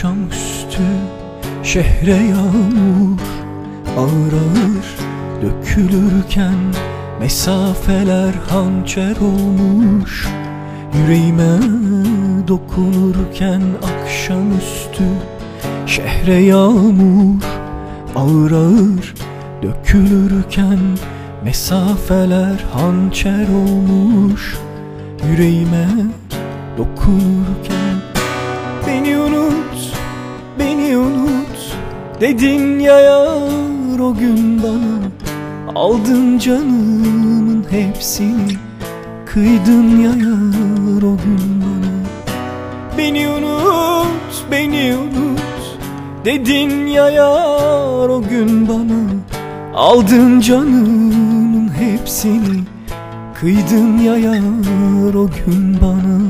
Akşamüstü şehre yağmur Ağır ağır dökülürken Mesafeler hançer olmuş. Yüreğime dokunurken Akşamüstü şehre yağmur Ağır ağır dökülürken Mesafeler hançer olmuş. Yüreğime dokunurken Beni unut, Dedin ya yar o gün bana Aldın canımın hepsini. Kıydın ya yar o gün bana. Beni unut, beni unut. Dedin ya yar o gün bana Aldın canımın hepsini. Kıydın ya yar o gün bana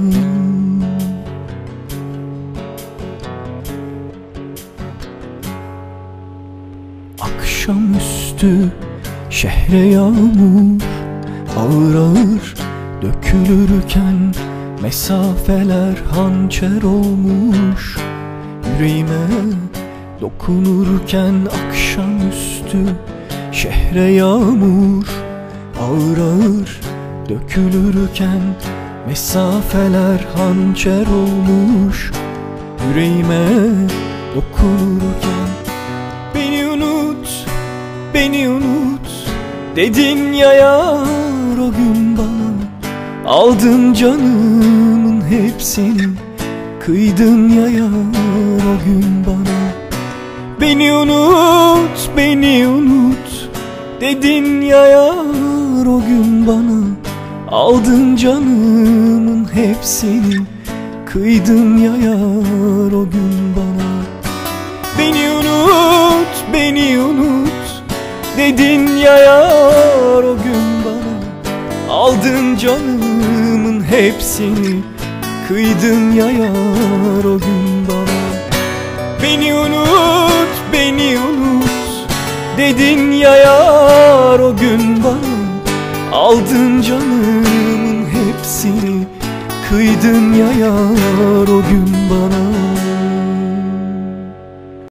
Akşamüstü şehre yağmur Ağır ağır dökülürken Mesafeler hançer olmuş. Yüreğime dokunurken Akşamüstü şehre yağmur Ağır ağır dökülürken Mesafeler hançer olmuş. Yüreğime dokunurken Dedin ya yar o gün bana. Aldın canımın hepsini. Kıydın ya yar o gün bana. Beni unut, beni unut. Dedin ya yar o gün bana. Aldın canımın hepsini. Kıydın ya yar o gün bana. Beni unut, beni unut Dedin ya yar o gün bana Aldın canımın hepsini Kıydın ya yar o gün bana. Beni unut, beni unut Dedin ya yar o gün bana Aldın canımın hepsini Kıydın ya yar o gün bana